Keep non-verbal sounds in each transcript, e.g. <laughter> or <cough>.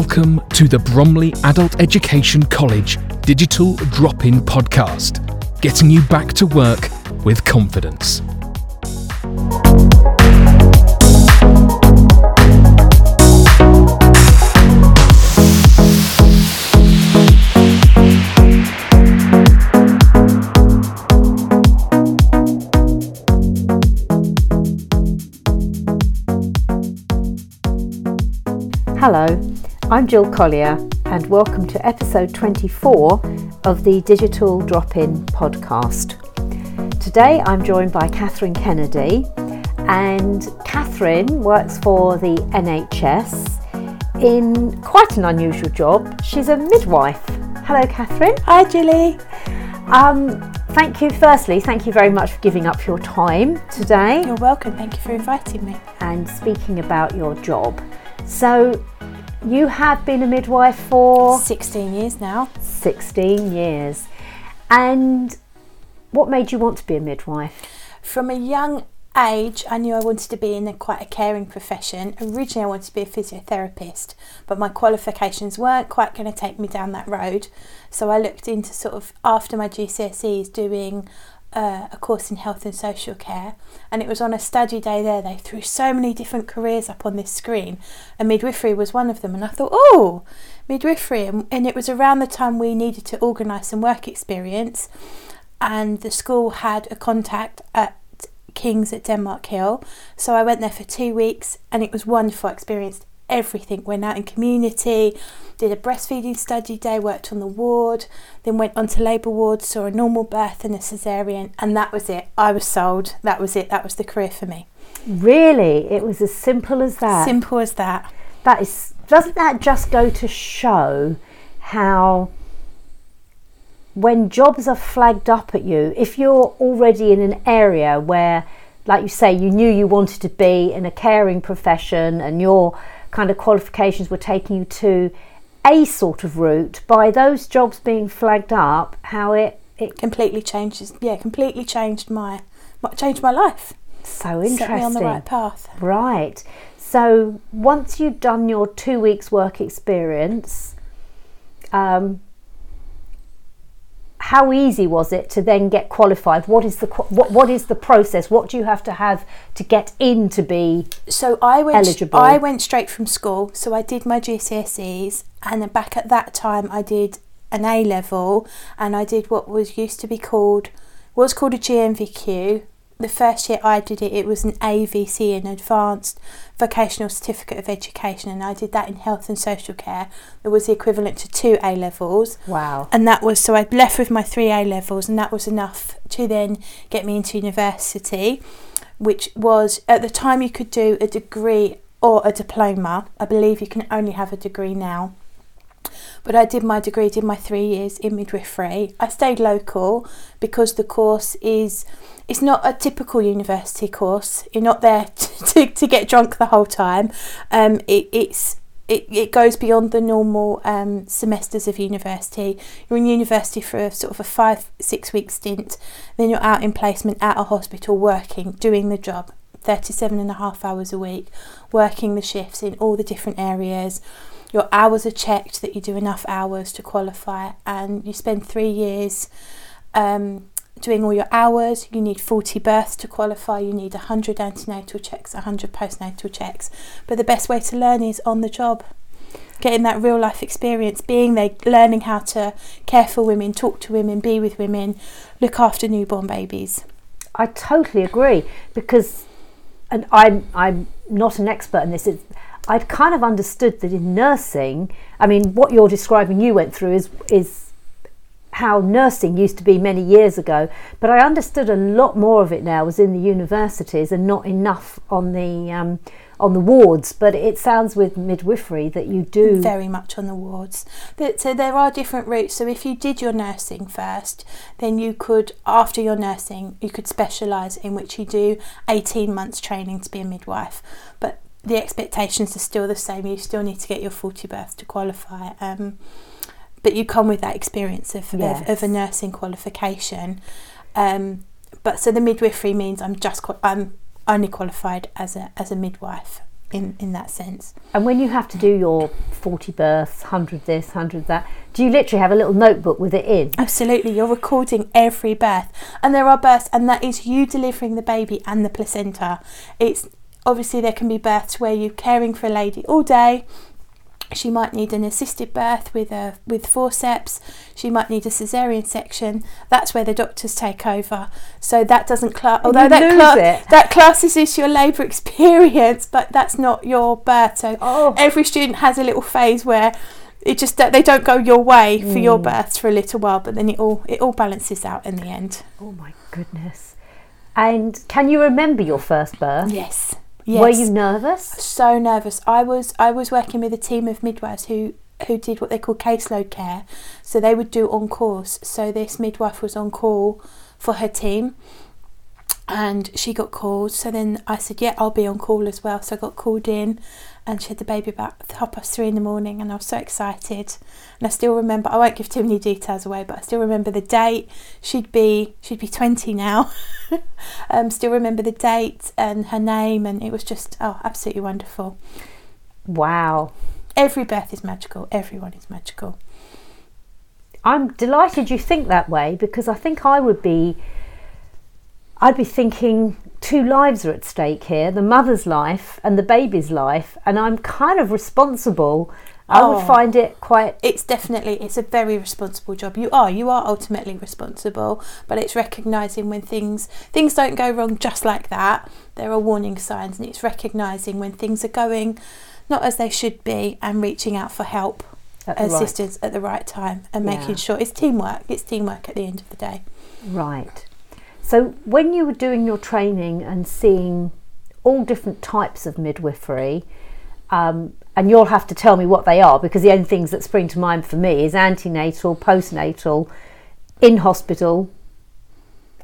Welcome to the Bromley Adult Education College Digital Drop In Podcast, getting you back to work with confidence. Hello, I'm Jill Collier, and welcome to episode 24 of the Digital Drop In podcast. Today I'm joined by Cathryn Kennedy, and Cathryn works for the NHS in quite an unusual job. She's a midwife. Hello, Cathryn. Hi, Julie. Um, thank you, firstly, thank you very much for giving up your time today You're welcome. Thank you for inviting me. and speaking about your job. So, you have been a midwife for 16 years now. 16 years. And what made you want to be a midwife? From a young age, I knew I wanted to be in a quite a caring profession. Originally, I wanted to be a physiotherapist, but my qualifications weren't quite going to take me down that road. So I looked into sort of after my GCSEs doing uh, a course in health and social care, and it was on a study day there. They threw so many different careers up on this screen, and midwifery was one of them. And I thought, oh, midwifery, and, it was around the time we needed to organise some work experience, and the school had a contact at King's at Denmark Hill. So I went there for two weeks, and it was wonderful. I experienced everything. Went out in community, did a breastfeeding study day, worked on the ward, then went on to labour ward, saw a normal birth and a cesarean, and that was it. I was sold. That was it. That was the career for me. Really? It was as simple as that. Simple as that. that is doesn't that just go to show how when jobs are flagged up at you, if you're already in an area where like you say you knew you wanted to be in a caring profession and your kind of qualifications were taking you to a sort of route by those jobs being flagged up how it it Completely changes. Yeah, completely changed my changed my life. so interesting. Set me on the right path. Right. So once you've done your two weeks work experience, um, how easy was it to then get qualified? What is the what, what is the process? What do you have to have to get in to be? So I went. Eligible. I went straight from school. So I did my GCSEs, and then back at that time, I did an A level, and I did what was used to be called was called a GNVQ. The first year I did it, it was an AVC, an Advanced Vocational Certificate of Education, and I did that in health and social care. It was the equivalent to two A levels. Wow. And that was so I left with my three A levels, and that was enough to then get me into university, which was at the time you could do a degree or a diploma. I believe you can only have a degree now. But I did my degree, did my three years in midwifery. I stayed local because the course is it's not a typical university course. You're not there <laughs> to, to get drunk the whole time. Um, it, it's it, it goes beyond the normal um, semesters of university. You're in university for a, sort of a five, six week stint, then you're out in placement at a hospital working, doing the job, 37 and a half hours a week, working the shifts in all the different areas. Your hours are checked that you do enough hours to qualify, and you spend three years um, doing all your hours. You need 40 births to qualify, you need 100 antenatal checks, 100 postnatal checks. But the best way to learn is on the job. Getting that real life experience, being there, learning how to care for women, talk to women, be with women, look after newborn babies. I totally agree because, and I'm I'm not an expert in this. It's, I'd kind of understood that in nursing, I mean, what you're describing, you went through is is how nursing used to be many years ago. But I understood a lot more of it now was in the universities and not enough on the um, on the wards. But it sounds with midwifery that you do very much on the wards. But, So there are different routes. So if you did your nursing first, then you could, after your nursing, you could specialise in which you do 18 months training to be a midwife. But the expectations are still the same. You still need to get your 40 birth to qualify. Um, but you come with that experience of, Yes. of, of a nursing qualification. Um, but so the midwifery means I'm just, I'm only qualified as a, as a midwife. in, in that sense. And when you have to do your 40 births, 100 this, 100 that, do you literally have a little notebook with it in? Absolutely, you're recording every birth, and there are births, and that is you delivering the baby and the placenta. It's obviously there can be births where you're caring for a lady all day, she might need an assisted birth with a with forceps. She might need a cesarean section. That's where the doctors take over. So that doesn't class. Although You that cla- that classes is your labour <laughs> experience, but that's not your birth. So Oh. every student has a little phase where it just they don't go your way for Mm. your births for a little while, but then it all it all balances out in the end. Oh my goodness. And can you remember your first birth? Yes. Yes. Were you nervous? so nervous. I was I was working with a team of midwives who who did what they call caseload care. So they would do on calls. So this midwife was on call for her team and she got called. So then I said, Yeah, I'll be on call as well. So I got called in and she had the baby about half past three in the morning and I was so excited. And I still remember I won't give too many details away, but I still remember the date. She'd be she'd be twenty now. <laughs> um still remember the date and her name and it was just oh absolutely wonderful. Wow. Every birth is magical, everyone is magical. I'm delighted you think that way because I think I would be I'd be thinking two lives are at stake here, the mother's life and the baby's life, and I'm kind of responsible. I Oh. would find it quite it's definitely it's a very responsible job you are you are ultimately responsible but it's recognizing when things things don't go wrong just like that there are warning signs and it's recognizing when things are going not as they should be and reaching out for help at the right. assistance at the right time and Yeah. making sure it's teamwork it's teamwork at the end of the day Right. So when you were doing your training and seeing all different types of midwifery, um, and you'll have to tell me what they are because the only things that spring to mind for me is antenatal, postnatal, in hospital,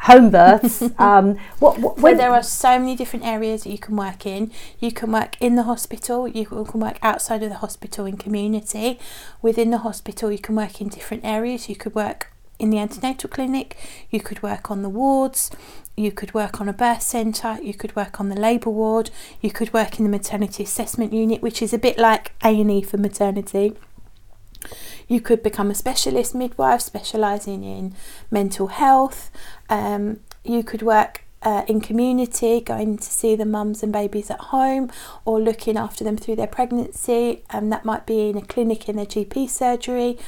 home births. <laughs> um, what, what, when, there are so many different areas that you can work in. You can work in the hospital, you can work outside of the hospital in community. Within the hospital, you can work in different areas. You could work in the antenatal clinic, you could work on the wards, you could work on a birth centre, you could work on the labour ward, you could work in the maternity assessment unit, which is a bit like A&E for maternity. You could become a specialist midwife specialising in mental health. Um, you could work uh, in community, going to see the mums and babies at home or looking after them through their pregnancy. And that might be in a clinic in a GP surgery.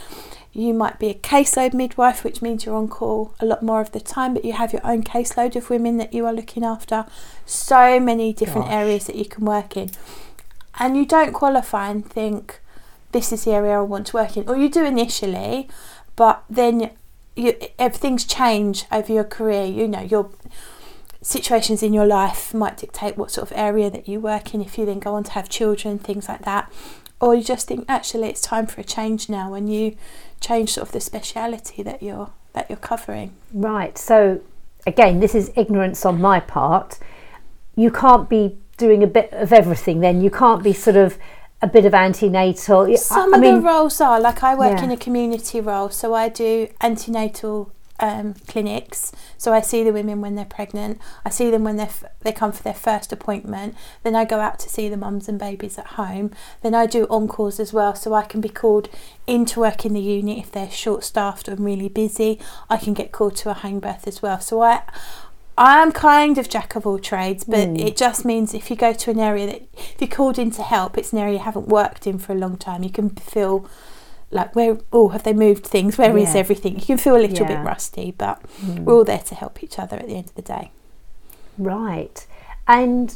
You might be a caseload midwife, which means you're on call a lot more of the time, but you have your own caseload of women that you are looking after. So many different Gosh. areas that you can work in. And you don't qualify and think, this is the area I want to work in. Or you do initially, but then you, everything's change over your career. You know, your situations in your life might dictate what sort of area that you work in if you then go on to have children, things like that. Or you just think actually it's time for a change now and you change sort of the speciality that you're that you're covering. right. So again, this is ignorance on my part. You can't be doing a bit of everything. Then you can't be sort of a bit of antenatal. I- Some I of mean, the roles are like I work Yeah. in a community role, so I do antenatal um, clinics. So I see the women when they're pregnant. I see them when they f- they come for their first appointment. Then I go out to see the mums and babies at home. Then I do on calls as well, so I can be called in to work in the unit if they're short staffed and really busy. I can get called to a home birth as well. So I. I'm kind of jack of all trades, but Mm. it just means if you go to an area that if you're called in to help, it's an area you haven't worked in for a long time. You can feel like where oh have they moved things? Where is Yeah. everything? You can feel a little Yeah. bit rusty, but Mm. we're all there to help each other at the end of the day. Right. And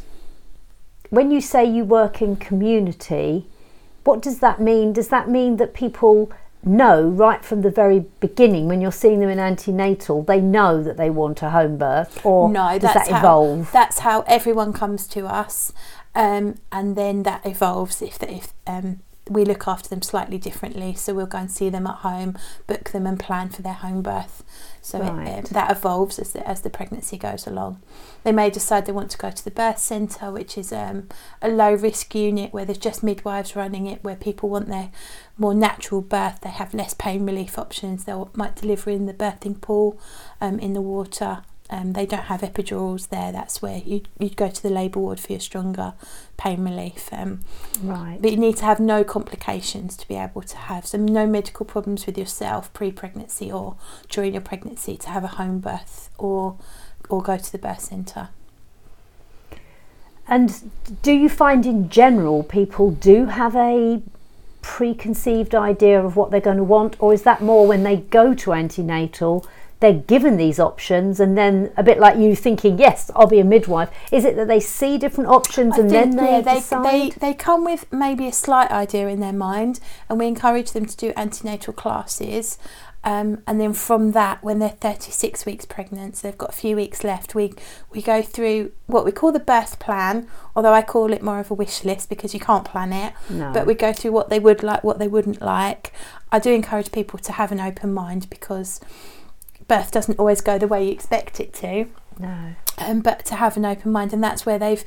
when you say you work in community, what does that mean? Does that mean that people know right from the very beginning when you're seeing them in antenatal, they know that they want a home birth? Or no, does that's that how evolve? that's how everyone comes to us, um, and then that evolves if if um, we look after them slightly differently. So we'll go and see them at home, book them, and plan for their home birth. So it, Right. um, that evolves as the, as the pregnancy goes along. They may decide they want to go to the birth centre, which is um, a low risk unit where there's just midwives running it, where people want their more natural birth. They have less pain relief options. They might deliver in the birthing pool, um, in the water. Um, they don't have epidurals there. That's where you you'd go to the labour ward for your stronger pain relief. Um, Right. but you need to have no complications to be able to have some no medical problems with yourself pre-pregnancy or during your pregnancy to have a home birth or or go to the birth centre. And do you find in general people do have a preconceived idea of what they're going to want, or is that more when they go to antenatal? They're given these options, and then a bit like you thinking, "Yes, I'll be a midwife." Is it that they see different options and then they yeah, they, decide? they they come with maybe a slight idea in their mind, and we encourage them to do antenatal classes. Um, and then from that, when they're 36 weeks pregnant, so they've got a few weeks left, we we go through what we call the birth plan, although I call it more of a wish list because you can't plan it. No. But we go through what they would like, what they wouldn't like. I do encourage people to have an open mind because birth doesn't always go the way you expect it to no. um, but to have an open mind and that's where they've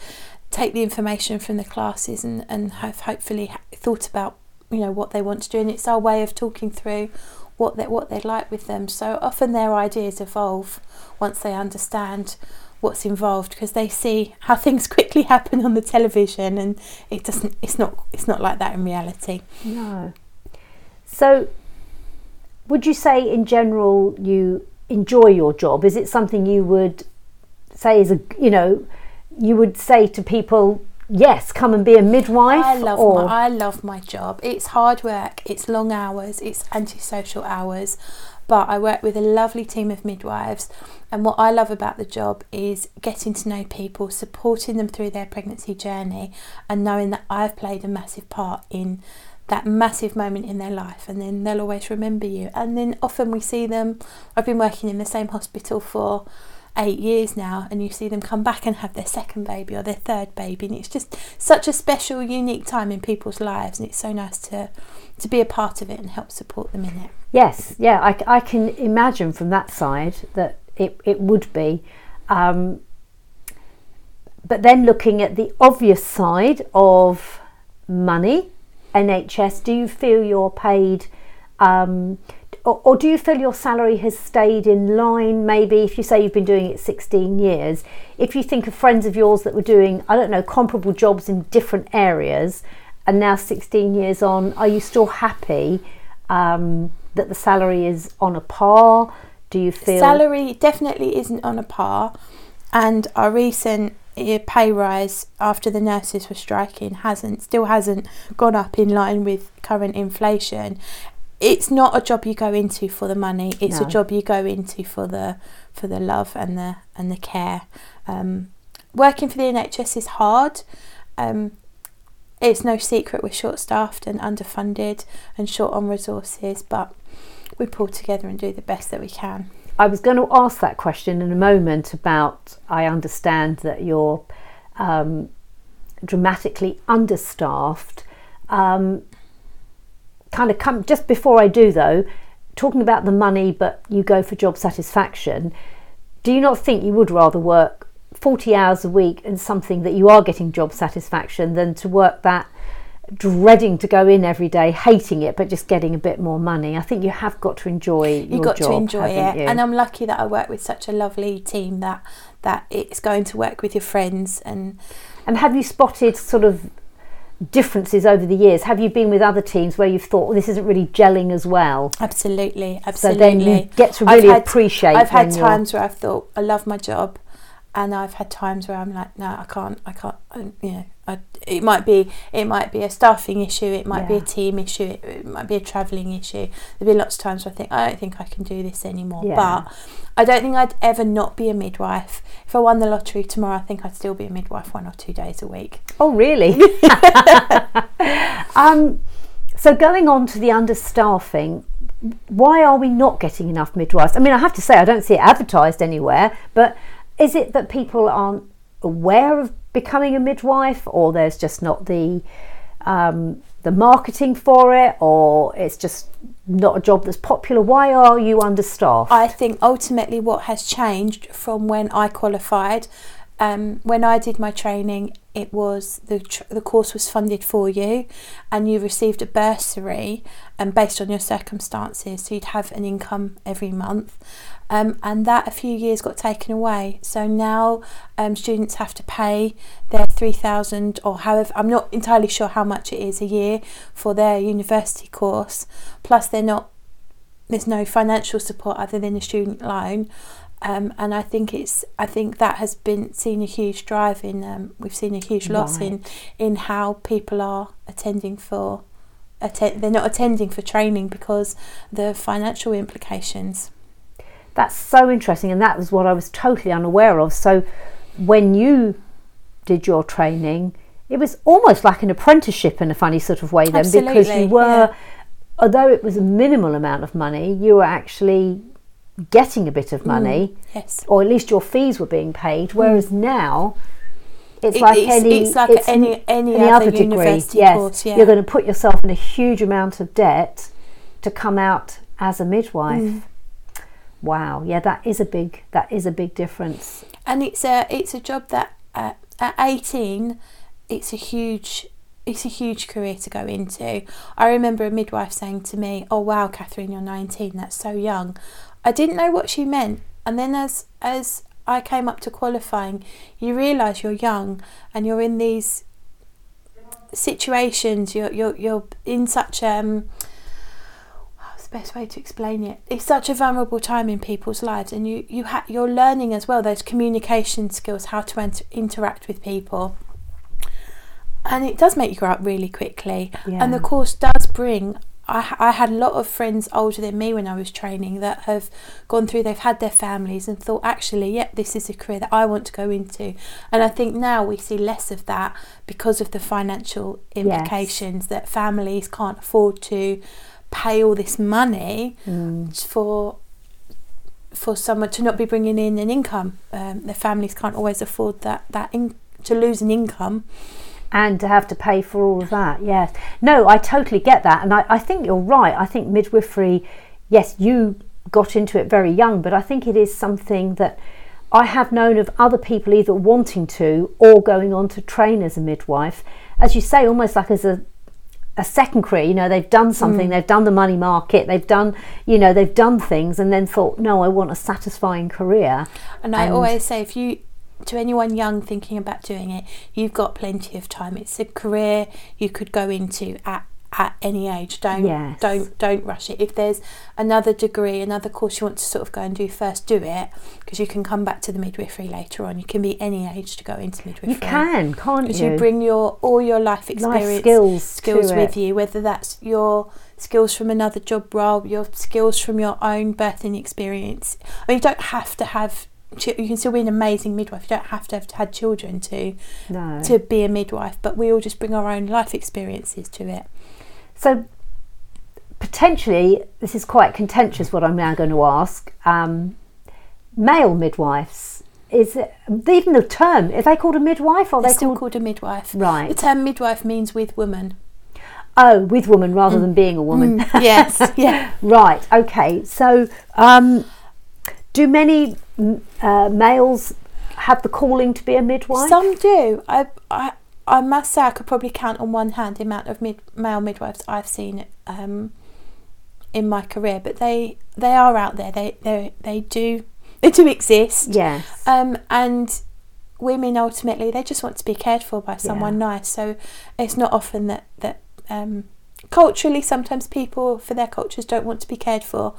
take the information from the classes and, and have hopefully thought about you know what they want to do and it's our way of talking through what they, what they'd like with them so often their ideas evolve once they understand what's involved because they see how things <laughs> quickly happen on the television and it doesn't it's not it's not like that in reality No. So, would you say in general you enjoy your job? Is it something you would say is a you know you would say to people, yes, come and be a midwife? I love or my I love my job. It's hard work, it's long hours, it's antisocial hours, but I work with a lovely team of midwives and what I love about the job is getting to know people, supporting them through their pregnancy journey and knowing that I've played a massive part in that massive moment in their life and then they'll always remember you. And then often we see them I've been working in the same hospital for eight years now and you see them come back and have their second baby or their third baby and it's just such a special unique time in people's lives and it's so nice to to be a part of it and help support them in it yes, yeah, I, I can imagine from that side that it it would be. Um, but then looking at the obvious side of money, NHS, do you feel you're paid, um, or, or do you feel your salary has stayed in line? Maybe if you say you've been doing it 16 years, if you think of friends of yours that were doing, I don't know, comparable jobs in different areas, and now 16 years on, are you still happy um, that the salary is on a par? Do you feel salary definitely isn't on a par and our recent pay rise after the nurses were striking hasn't still hasn't gone up in line with current inflation. It's not a job you go into for the money it's No. a job you go into for the for the love and the and the care. Um, working for the NHS is hard. Um, it's no secret we're short staffed and underfunded and short on resources but we pull together and do the best that we can I was going to ask that question in a moment about. I understand that you're um, dramatically understaffed. Um, kind of come just before I do though, talking about the money, but you go for job satisfaction. Do you not think you would rather work 40 hours a week and something that you are getting job satisfaction than to work that dreading to go in every day, hating it, but just getting a bit more money? I think you have got to enjoy your you got job, to enjoy it you? and i'm lucky that i work with such a lovely team that that it's going to work with your friends and And have you spotted sort of differences over the years? Have you been with other teams where you've thought, well, this isn't really gelling as well? absolutely absolutely. So then you get to I've really had- appreciate. i've had when you're- times where i've thought i love my job and i've had times where i'm like no i can't i can't you know I, it might be it might be a staffing issue it might be a team issue it, it might be a travelling issue there'll be lots of times where i think i don't think i can do this anymore Yeah. but i don't think i'd ever not be a midwife if i won the lottery tomorrow i think i'd still be a midwife one or two days a week Oh, really? <laughs> um, so going on to the understaffing, why are we not getting enough midwives? I mean, I have to say, I don't see it advertised anywhere, but is it that people aren't aware of becoming a midwife, or there's just not the um, the marketing for it, or it's just not a job that's popular? Why are you understaffed? I think ultimately what has changed from when I qualified um, when I did my training, it was the tr- the course was funded for you, and you received a bursary, and based on your circumstances, so you'd have an income every month, um, and that a few years got taken away. So now um, students have to pay their three thousand or however I'm not entirely sure how much it is a year for their university course. Plus, they're not there's no financial support other than a student loan. Um, and I think it's I think that has been seen a huge drive in um, we've seen a huge loss Right. in in how people are attending for atten- they're not attending for training because the financial implications. That's so interesting, and that was what I was totally unaware of. So, when you did your training, it was almost like an apprenticeship in a funny sort of way, then, because you were, yeah. although it was a minimal amount of money, you were actually getting a bit of money, Yes. or at least your fees were being paid. Whereas now, it's It- like it's- any, it's like any- any other university yes, course, yeah. you're going to put yourself in a huge amount of debt to come out as a midwife. Mm. Wow, yeah, that is a big that is a big difference. and it's a it's a job that uh, at 18 it's a huge it's a huge career to go into i remember a midwife saying to me oh wow cathryn you're 19 that's so young i didn't know what she meant. And then as as i came up to qualifying you realize you're young and you're in these situations. You're you're, you're in such um what's the best way to explain it? It's such a vulnerable time in people's lives. And you you ha- you're learning as well those communication skills how to ent- interact with people. And it does make you grow up really quickly. And the course does bring I, I had a lot of friends older than me when I was training that have gone through, they've had their families and thought, actually, yep, this is a career that I want to go into. And I think now we see less of that because of the financial implications that families can't afford to pay all this money for for someone to not be bringing in an income. Um, their families can't always afford that that in, to lose an income. And to have to pay for all of that. Yes. No, I totally get that. And I, I think you're right. I think midwifery, yes, you got into it very young, but I think it is something that I have known of other people either wanting to or going on to train as a midwife. As you say, almost like as a a second career, you know, they've done something, mm. they've done the money market, they've done, you know, they've done things and then thought, no, I want a satisfying career. And I And- always say, if you, to anyone young thinking about doing it, you've got plenty of time. It's a career you could go into at at any age. Don't Yes. don't don't rush it. If there's another degree, another course you want to sort of go and do first, do it because you can come back to the midwifery later on. You can be any age to go into midwifery. You can, can't because you? you bring your all your life experience skills skills with it. you whether that's your skills from another job role your skills from your own birthing experience i mean you don't have to have you can still be an amazing midwife you don't have to have had children to no. to be a midwife but we all just bring our own life experiences to it So potentially, this is quite contentious. What I'm now going to ask: um, male midwives is it, even the term? Are they called a midwife or are they're they still called called a midwife Right. the term midwife means with woman Oh, with woman rather than being a woman. yes <laughs> yeah right. Okay. So, um, do many mm, uh, males have the calling to be a midwife? Some do. I, I, I must say, I could probably count on one hand the amount of mid, male midwives I've seen um, in my career, but they they are out there. They they they do they do exist. yes. Um, and women ultimately they just want to be cared for by someone nice. So it's not often that that um, culturally sometimes people for their cultures don't want to be cared for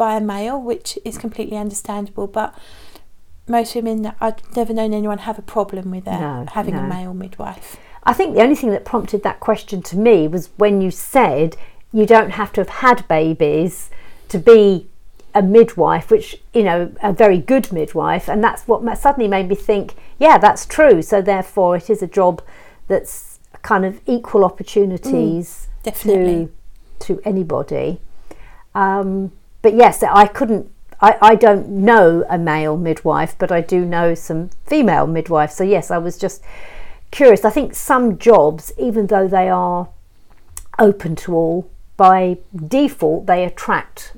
by a male, which is completely understandable. But most women, I've never known anyone have a problem with No, having a male midwife. I think the only thing that prompted that question to me was when you said you don't have to have had babies to be a midwife, which, you know, a very good midwife. And that's what suddenly made me think, yeah, that's true. So therefore, it is a job that's kind of equal opportunities definitely. to to anybody. Um, but yes, I couldn't. I, I don't know a male midwife, but I do know some female midwives. So yes, I was just curious. I think some jobs, even though they are open to all, by default they attract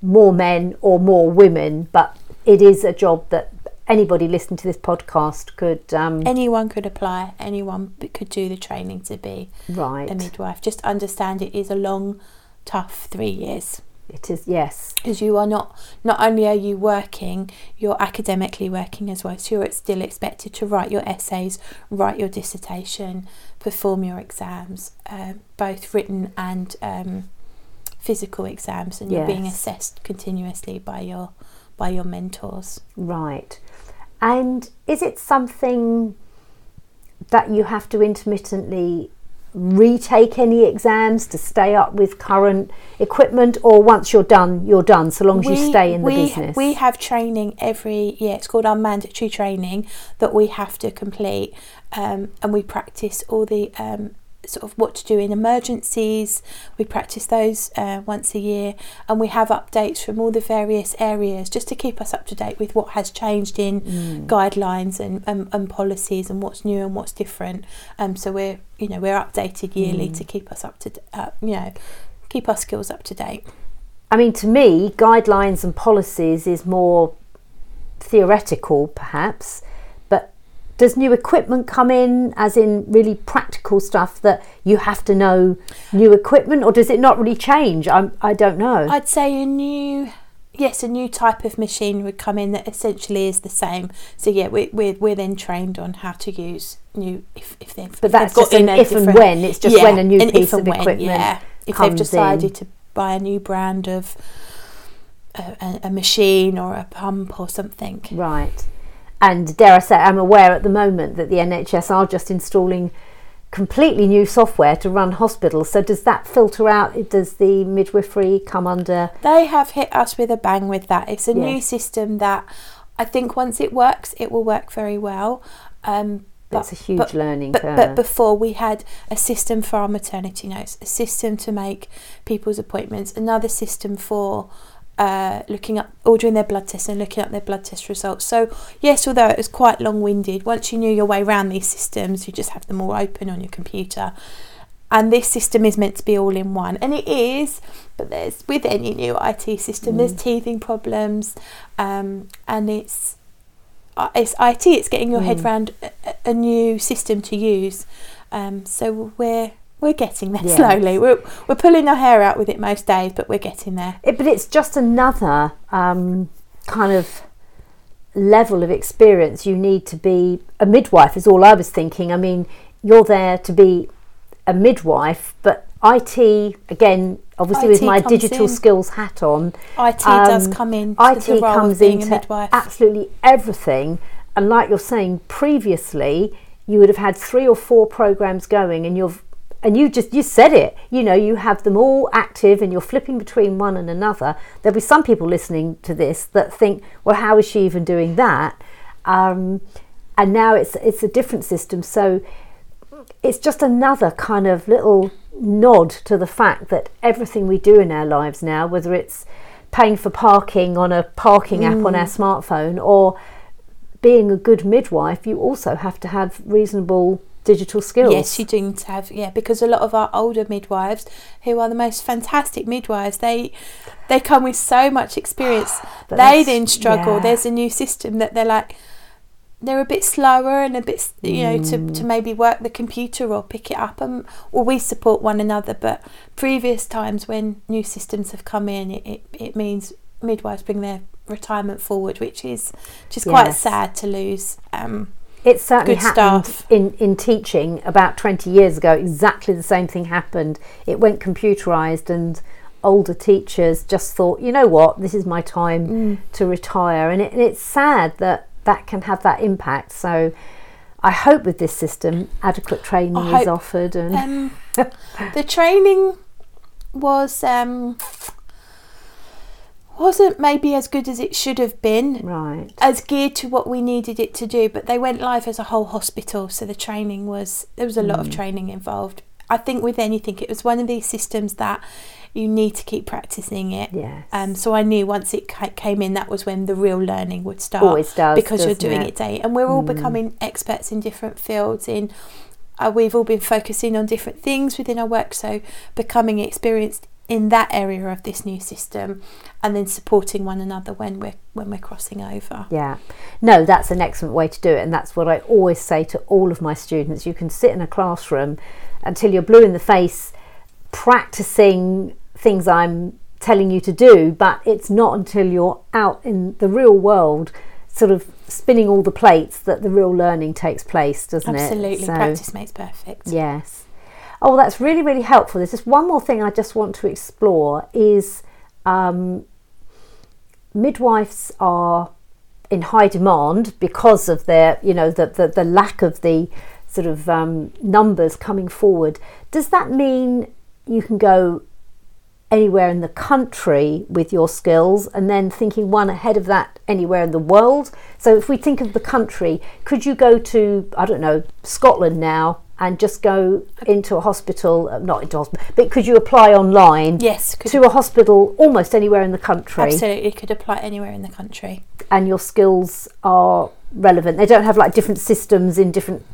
more men or more women. But it is a job that anybody listening to this podcast could um, Anyone could apply. Anyone could do the training to be right. a midwife. Just understand it is a long, tough three years. It is yes. because you are not not only are you working you're academically working as well so you're still expected to write your essays write your dissertation perform your exams um, both written and um, physical exams and you're being assessed continuously by your by your mentors Right. And is it something that you have to intermittently retake any exams to stay up with current equipment or once you're done you're done so long as you stay in the we, business We have training every year. It's called our mandatory training that we have to complete, um, and we practice all the um, sort of what to do in emergencies. We practice those uh, once a year, and we have updates from all the various areas just to keep us up to date with what has changed in Mm. guidelines and, and, and policies and what's new and what's different. Um, so we're you know we're updated yearly Mm. to keep us up to uh, you know keep our skills up to date. I mean to me guidelines and policies is more theoretical perhaps does new equipment come in as in really practical stuff that you have to know new equipment or does it not really change I'm, i don't know I'd say a new, yes, a new type of machine would come in that essentially is the same. So yeah, we, we're we're then trained on how to use new if if they've But if that's they've just an if and when. It's just when a new piece of when, equipment Yeah, if they've decided in. to buy a new brand of a, a, a machine or a pump or something. Right. And dare I say, I'm aware at the moment that the NHS are just installing completely new software to run hospitals. So does that filter out? Does the midwifery come under? They have hit us with a bang with that. It's a new system that I think once it works, it will work very well. Um, but, It's a huge but- learning but, curve. but before we had a system for our maternity notes, a system to make people's appointments, another system for uh, looking up, ordering their blood tests and looking up their blood test results. So yes, although it was quite long-winded, once you knew your way around these systems, you just have them all open on your computer. And this system is meant to be all in one, and it is. But there's with any new IT system, there's teething problems, um, and it's uh, it's IT. It's getting your head Mm. around a, a- a new system to use. Um, so we're we're getting there slowly. We're we're pulling our hair out with it most days, but we're getting there. It, but it's just another um, kind of level of experience you need to be a midwife is all I was thinking. I mean, you're there to be a midwife, but IT again, obviously with my digital in. skills hat on, IT does Um, come in. IT comes into a midwife. absolutely everything. And like you're saying, previously you would have had three or four programs going, and you've and you just you said it. You know, you have them all active, and you're flipping between one and another. There'll be some people listening to this that think, well, how is she even doing that? Um, and now it's it's a different system. So it's just another kind of little nod to the fact that everything we do in our lives now, whether it's paying for parking on a parking app on our Mm. smartphone or being a good midwife, you also have to have reasonable digital skills. Yes, you do need to have yeah, because a lot of our older midwives, who are the most fantastic midwives, they they come with so much experience. <gasps> They then struggle. yeah. There's a new system that they're like they're a bit slower and a bit you know to, Mm. to maybe work the computer or pick it up and or we support one another but previous times when new systems have come in it, it, it means midwives bring their retirement forward which is just quite Yes. sad to lose um It certainly Good happened staff. in, in teaching about 20 years ago. Exactly the same thing happened. It went computerized, and older teachers just thought, you know what, this is my time mm. to retire. And, it, and it's sad that that can have that impact. So I hope with this system, adequate training is offered. And Um, <laughs> the training was um, wasn't maybe as good as it should have been, right. as geared to what we needed it to do. But they went live as a whole hospital, so the training was there was a lot Mm. of training involved. I think with anything, it was one of these systems that you need to keep practicing it. Yes. Um, so I knew once it came in, that was when the real learning would start Always does. because you're doing it? it day and we're all Mm. becoming experts in different fields in uh, we've all been focusing on different things within our work so becoming experienced in that area of this new system and then supporting one another when we're when we're crossing over Yeah. No, that's an excellent way to do it. And that's what I always say to all of my students. You can sit in a classroom until you're blue in the face practicing things I'm telling you to do, but it's not until you're out in the real world, sort of spinning all the plates, that the real learning takes place, doesn't absolutely it? So- practice makes perfect Yes. Oh, that's really, really helpful. There's just one more thing I just want to explore is um, midwives are in high demand because of their, you know, the, the, the lack of the sort of um, numbers coming forward. Does that mean you can go anywhere in the country with your skills and then thinking one ahead of that anywhere in the world? So if we think of the country, could you go to, I don't know, Scotland now and just go into a hospital, uh, not into hospital, but could you apply online yes could to a hospital almost anywhere in the country absolutely could apply anywhere in the country and your skills are relevant? They don't have like different systems in different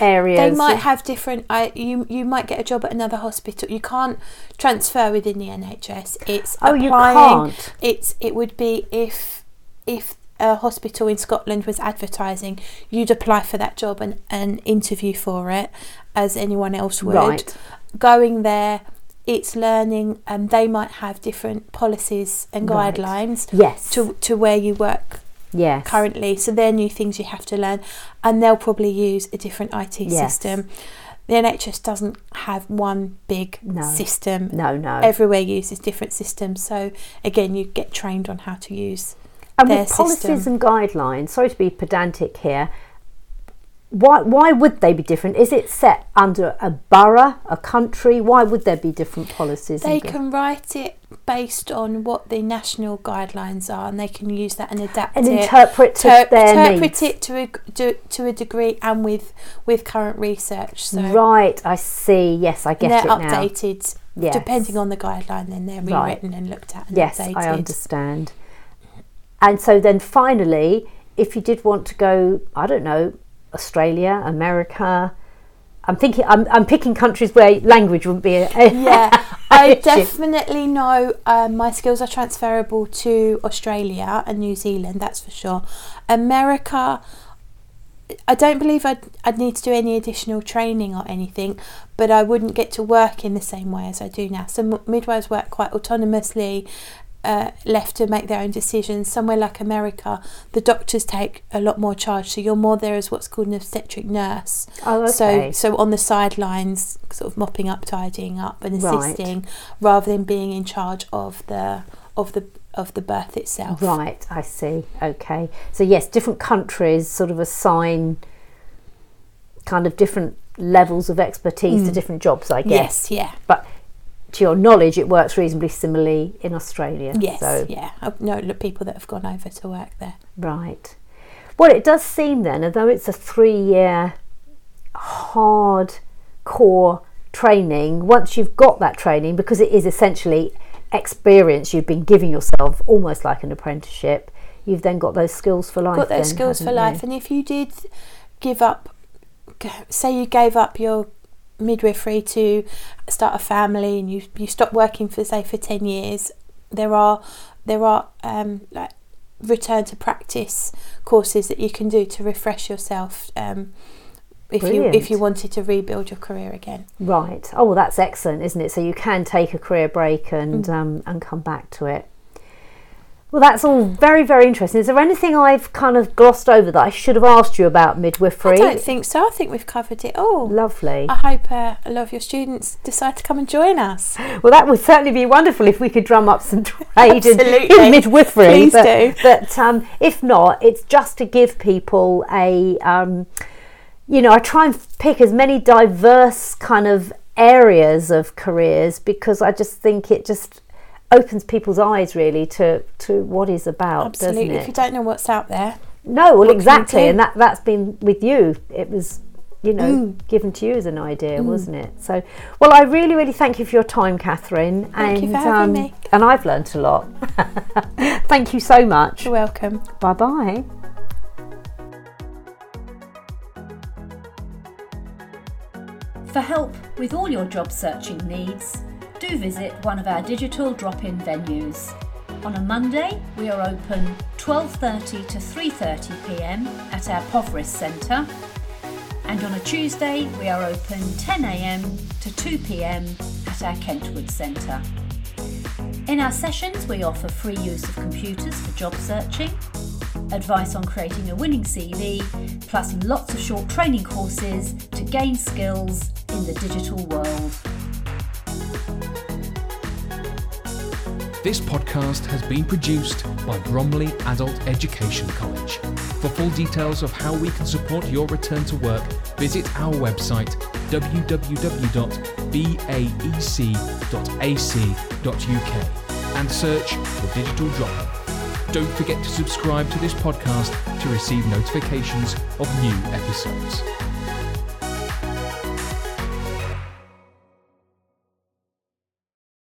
areas. They might have different. I you you might get a job at another hospital. You can't transfer within the NHS. It's Oh, you applying. can't? It's it would be if if a hospital in Scotland was advertising, you'd apply for that job and, and interview for it as anyone else would. Right. Going there. It's learning, and they might have different policies and Right. guidelines Yes. to to where you work yes. currently. So they're new things you have to learn, and they'll probably use a different IT Yes. system. The NHS doesn't have one big No. system. No, no. Everywhere uses different systems. So again, you get trained on how to use. And their with policies system. and guidelines, sorry to be pedantic here, why why would they be different? Is it set under a borough, a country? Why would there be different policies? They can write it based on what the national guidelines are, and they can use that and adapt and it. interpret to ter- their interpret needs. it to a, to, to a degree and with with current research. So Right, I see. Yes, I get they're it now. updated Yes. depending on the guideline. Then they're Right. rewritten and looked at and Yes, updated. I understand. And so then finally, if you did want to go, I don't know, Australia, America, I'm thinking, I'm, I'm picking countries where language wouldn't be a, <laughs> yeah, I definitely know um, my skills are transferable to Australia and New Zealand, that's for sure. America, I don't believe I'd, I'd need to do any additional training or anything, but I wouldn't get to work in the same way as I do now. So m- midwives work quite autonomously. Uh, left to make their own decisions. Somewhere like America, the doctors take a lot more charge, so you're more there as what's called an obstetric nurse. Oh, So, okay. so on the sidelines, sort of mopping up, tidying up, and Right. assisting, rather than being in charge of the of the of the birth itself. Right, I see. Okay. So, yes, different countries sort of assign kind of different levels of expertise to different jobs, I guess. Yes. Yeah. But to your knowledge, it works reasonably similarly in Australia. Yes. So, Yeah. I know look, people that have gone over to work there. Right. Well, it does seem then, although it's a three year hard core training, once you've got that training, because it is essentially experience you've been giving yourself almost like an apprenticeship, you've then got those skills for life. Got those then, skills for you? life, and if you did give up, say you gave up your midwifery to start a family, and you you stopped working for say for ten years, there are there are um, like return to practice courses that you can do to refresh yourself. Um, if you if you wanted to rebuild your career again, Right. Oh, well, that's excellent, isn't it? So you can take a career break and Mm. um, and come back to it. Well, that's all very, very interesting. Is there anything I've kind of glossed over that I should have asked you about midwifery? I don't think so. I think we've covered it all. Lovely. I hope uh, a lot of your students decide to come and join us. Well, that would certainly be wonderful if we could drum up some trade in, in midwifery. Please but, do. But um, if not, it's just to give people a, um, you know, I try and pick as many diverse kind of areas of careers because I just think it just opens people's eyes really to to what is about, Absolutely. doesn't If you don't know what's out there, No, well, what can you exactly, and that that's been with you. It was. You know, Mm. given to you as an idea, wasn't it? So, well, I really, really thank you for your time, Cathryn. Thank and, you for having me. And I've learnt a lot. <laughs> thank you so much. you're welcome. Bye bye. For help with all your job searching needs, do visit one of our digital drop-in venues. On a Monday, we are open 12:30 to 3:30 p.m. at our Poverest Centre, and on a Tuesday, we are open 10 a.m. to 2 p.m. at our Kentwood Centre. In our sessions, we offer free use of computers for job searching, advice on creating a winning CV, plus lots of short training courses to gain skills in the digital world. This podcast has been produced by Bromley Adult Education College. For full details of how we can support your return to work, visit our website www.baec.ac.uk and search for Digital Drop. Don't forget to subscribe to this podcast to receive notifications of new episodes.